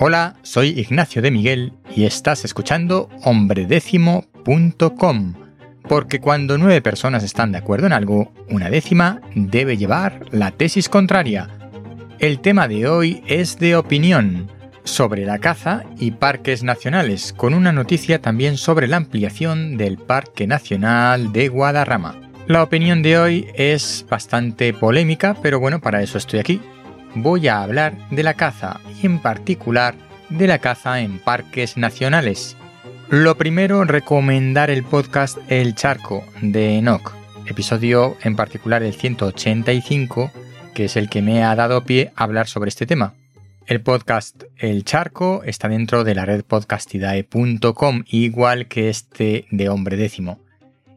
Hola, soy Ignacio de Miguel y estás escuchando hombredécimo.com, porque cuando nueve personas están de acuerdo en algo, una décima debe llevar la tesis contraria. El tema de hoy es de opinión sobre la caza y parques nacionales, con una noticia también sobre la ampliación del Parque Nacional de Guadarrama. La opinión de hoy es bastante polémica, pero bueno, para eso estoy aquí, voy a hablar de la caza y en particular de la caza en parques nacionales. Lo primero, recomendar el podcast El Charco de Enoch, episodio en particular el 185, que es el que me ha dado pie a hablar sobre este tema. El podcast El Charco está dentro de la red podcastidae.com, igual que este de Hombre Décimo.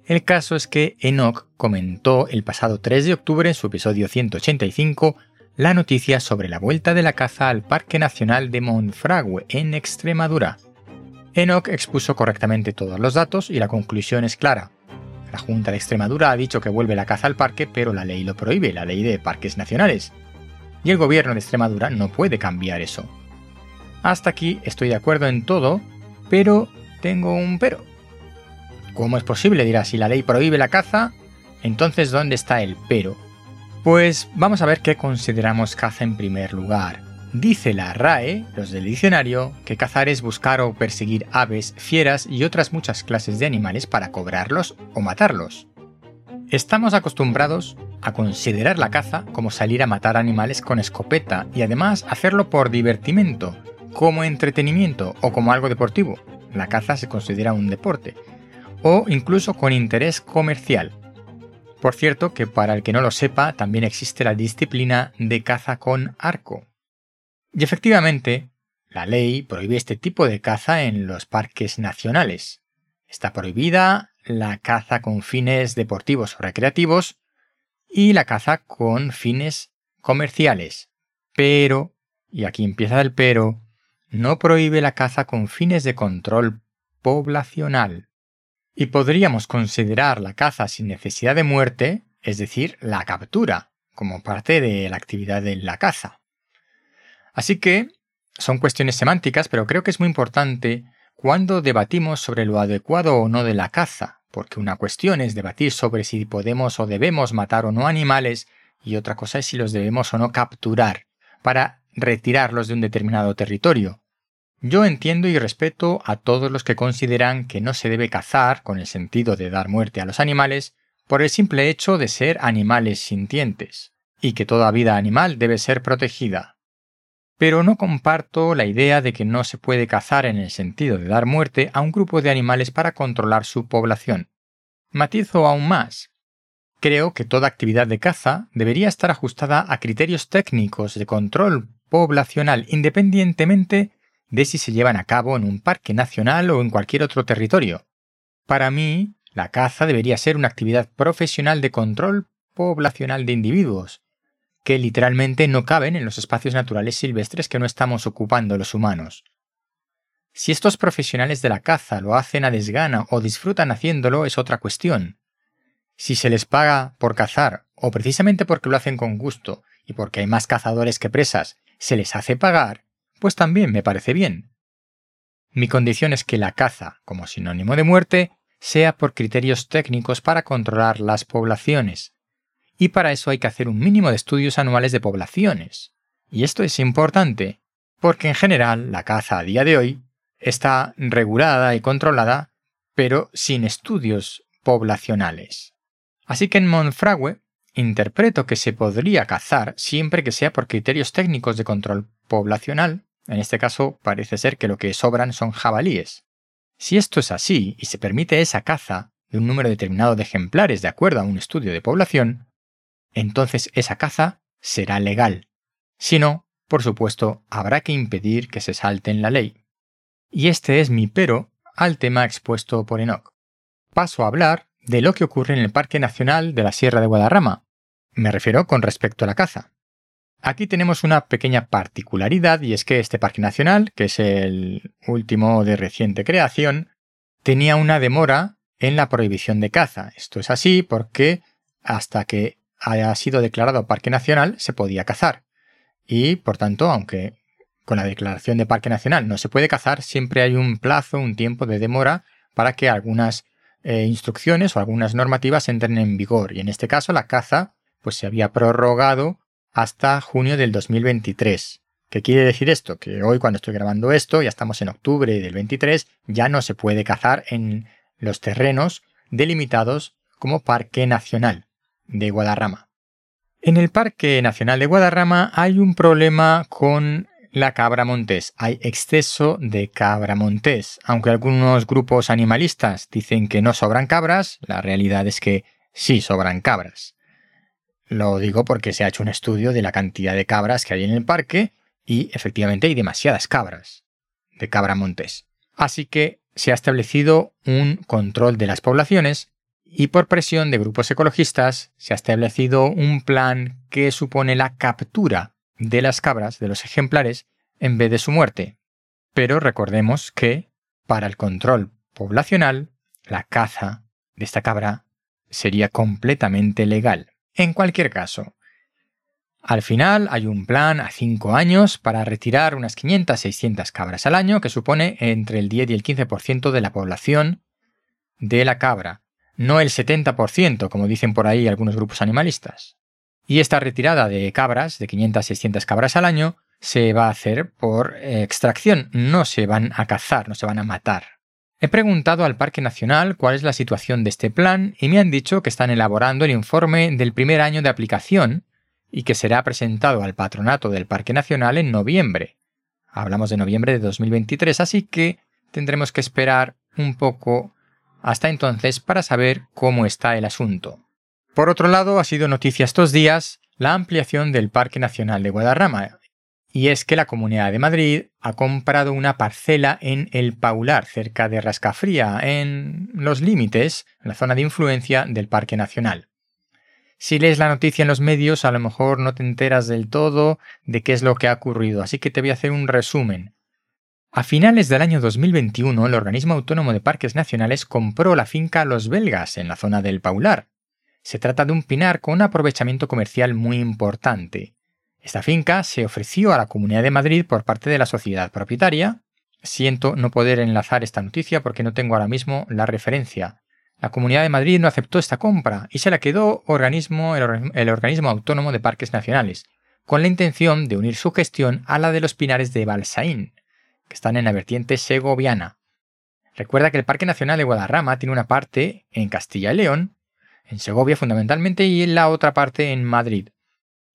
El caso es que Enoch comentó el pasado 3 de octubre en su episodio 185 la noticia sobre la vuelta de la caza al Parque Nacional de Monfragüe, en Extremadura. Enoch expuso correctamente todos los datos y la conclusión es clara. La Junta de Extremadura ha dicho que vuelve la caza al parque, pero la ley lo prohíbe, la ley de parques nacionales. Y el gobierno de Extremadura no puede cambiar eso. Hasta aquí estoy de acuerdo en todo, pero tengo un pero. ¿Cómo es posible? Dirá, si la ley prohíbe la caza, entonces ¿dónde está el pero? Pues vamos a ver qué consideramos caza en primer lugar. Dice la RAE, los del diccionario, que cazar es buscar o perseguir aves, fieras y otras muchas clases de animales para cobrarlos o matarlos. Estamos acostumbrados a considerar la caza como salir a matar animales con escopeta y además hacerlo por divertimento, como entretenimiento o como algo deportivo. La caza se considera un deporte. O incluso con interés comercial, por cierto que para el que no lo sepa, también existe la disciplina de caza con arco. Y efectivamente, la ley prohíbe este tipo de caza en los parques nacionales. Está prohibida la caza con fines deportivos o recreativos y la caza con fines comerciales. Pero, y aquí empieza el pero, no prohíbe la caza con fines de control poblacional y podríamos considerar la caza sin necesidad de muerte, es decir, la captura, como parte de la actividad de la caza. Así que son cuestiones semánticas, pero creo que es muy importante cuando debatimos sobre lo adecuado o no de la caza, porque una cuestión es debatir sobre si podemos o debemos matar o no animales, y otra cosa es si los debemos o no capturar, para retirarlos de un determinado territorio. Yo entiendo y respeto a todos los que consideran que no se debe cazar con el sentido de dar muerte a los animales por el simple hecho de ser animales sintientes, y que toda vida animal debe ser protegida. Pero no comparto la idea de que no se puede cazar en el sentido de dar muerte a un grupo de animales para controlar su población. Matizo aún más. Creo que toda actividad de caza debería estar ajustada a criterios técnicos de control poblacional independientemente de si se llevan a cabo en un parque nacional o en cualquier otro territorio. Para mí, la caza debería ser una actividad profesional de control poblacional de individuos, que literalmente no caben en los espacios naturales silvestres que no estamos ocupando los humanos. Si estos profesionales de la caza lo hacen a desgana o disfrutan haciéndolo es otra cuestión. Si se les paga por cazar, o precisamente porque lo hacen con gusto y porque hay más cazadores que presas, se les hace pagar, pues también me parece bien. Mi condición es que la caza, como sinónimo de muerte, sea por criterios técnicos para controlar las poblaciones. Y para eso hay que hacer un mínimo de estudios anuales de poblaciones. Y esto es importante, porque en general la caza a día de hoy está regulada y controlada, pero sin estudios poblacionales. Así que en Monfragüe interpreto que se podría cazar siempre que sea por criterios técnicos de control poblacional, en este caso parece ser que lo que sobran son jabalíes. Si esto es así y se permite esa caza de un número determinado de ejemplares de acuerdo a un estudio de población, entonces esa caza será legal. Si no, por supuesto, habrá que impedir que se salte en la ley. Y este es mi pero al tema expuesto por Enoch. Paso a hablar de lo que ocurre en el Parque Nacional de la Sierra de Guadarrama. Me refiero con respecto a la caza. Aquí tenemos una pequeña particularidad y es que este parque nacional, que es el último de reciente creación, tenía una demora en la prohibición de caza. Esto es así porque hasta que haya sido declarado parque nacional se podía cazar. Y, por tanto, aunque con la declaración de Parque Nacional no se puede cazar, siempre hay un plazo, un tiempo de demora para que algunas eh, instrucciones o algunas normativas entren en vigor. Y en este caso la caza pues se había prorrogado hasta junio del 2023. ¿Qué quiere decir esto? Que hoy cuando estoy grabando esto, ya estamos en octubre del 23, ya no se puede cazar en los terrenos delimitados como Parque Nacional de Guadarrama. En el Parque Nacional de Guadarrama hay un problema con la cabra montés. Hay exceso de cabra montés. Aunque algunos grupos animalistas dicen que no sobran cabras, la realidad es que sí sobran cabras. Lo digo porque se ha hecho un estudio de la cantidad de cabras que hay en el parque y efectivamente hay demasiadas cabras de cabra montés. Así que se ha establecido un control de las poblaciones y por presión de grupos ecologistas se ha establecido un plan que supone la captura de las cabras, de los ejemplares, en vez de su muerte. Pero recordemos que, para el control poblacional, la caza de esta cabra sería completamente legal. En cualquier caso, al final hay un plan a 5 años para retirar unas 500-600 cabras al año, que supone entre el 10 y el 15% de la población de la cabra, no el 70%, como dicen por ahí algunos grupos animalistas. Y esta retirada de cabras, de 500-600 cabras al año, se va a hacer por extracción, no se van a cazar, no se van a matar. He preguntado al Parque Nacional cuál es la situación de este plan y me han dicho que están elaborando el informe del primer año de aplicación y que será presentado al patronato del Parque Nacional en noviembre. Hablamos de noviembre de 2023, así que tendremos que esperar un poco hasta entonces para saber cómo está el asunto. Por otro lado, ha sido noticia estos días la ampliación del Parque Nacional de Guadarrama, y es que la Comunidad de Madrid ha comprado una parcela en El Paular, cerca de Rascafría, en los límites, en la zona de influencia del Parque Nacional. Si lees la noticia en los medios, a lo mejor no te enteras del todo de qué es lo que ha ocurrido, así que te voy a hacer un resumen. A finales del año 2021, el Organismo Autónomo de Parques Nacionales compró la finca Los Belgas, en la zona del Paular. Se trata de un pinar con un aprovechamiento comercial muy importante. Esta finca se ofreció a la Comunidad de Madrid por parte de la sociedad propietaria. Siento no poder enlazar esta noticia porque no tengo ahora mismo la referencia. La Comunidad de Madrid no aceptó esta compra y se la quedó organismo, el, el Organismo Autónomo de Parques Nacionales, con la intención de unir su gestión a la de los pinares de Balsaín, que están en la vertiente segoviana. Recuerda que el Parque Nacional de Guadarrama tiene una parte en Castilla y León, en Segovia fundamentalmente, y la otra parte en Madrid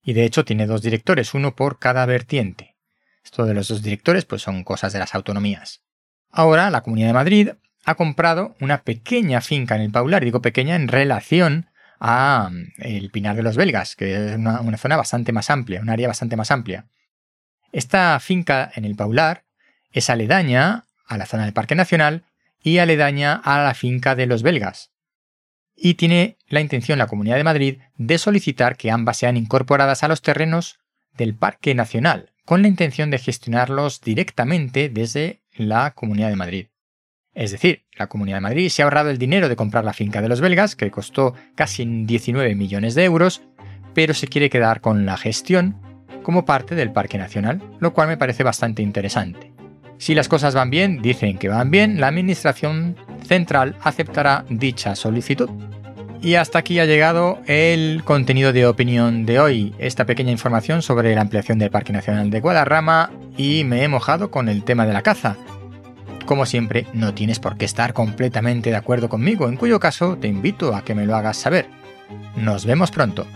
y de hecho tiene dos directores, uno por cada vertiente. Esto de los dos directores pues son cosas de las autonomías. Ahora la Comunidad de Madrid ha comprado una pequeña finca en el Paular, digo pequeña en relación a mm, el Pinar de los Belgas, que es una, una zona bastante más amplia, un área bastante más amplia. Esta finca en el Paular es aledaña a la zona del Parque Nacional y aledaña a la finca de los belgas y tiene la intención la Comunidad de Madrid de solicitar que ambas sean incorporadas a los terrenos del Parque Nacional, con la intención de gestionarlos directamente desde la Comunidad de Madrid. Es decir, la Comunidad de Madrid se ha ahorrado el dinero de comprar la finca de los belgas, que costó casi 19 millones de euros, pero se quiere quedar con la gestión como parte del Parque Nacional, lo cual me parece bastante interesante. Si las cosas van bien, dicen que van bien, la Administración Central aceptará dicha solicitud. Y hasta aquí ha llegado el contenido de opinión de hoy, esta pequeña información sobre la ampliación del Parque Nacional de Guadarrama y me he mojado con el tema de la caza. Como siempre, no tienes por qué estar completamente de acuerdo conmigo, en cuyo caso te invito a que me lo hagas saber. Nos vemos pronto.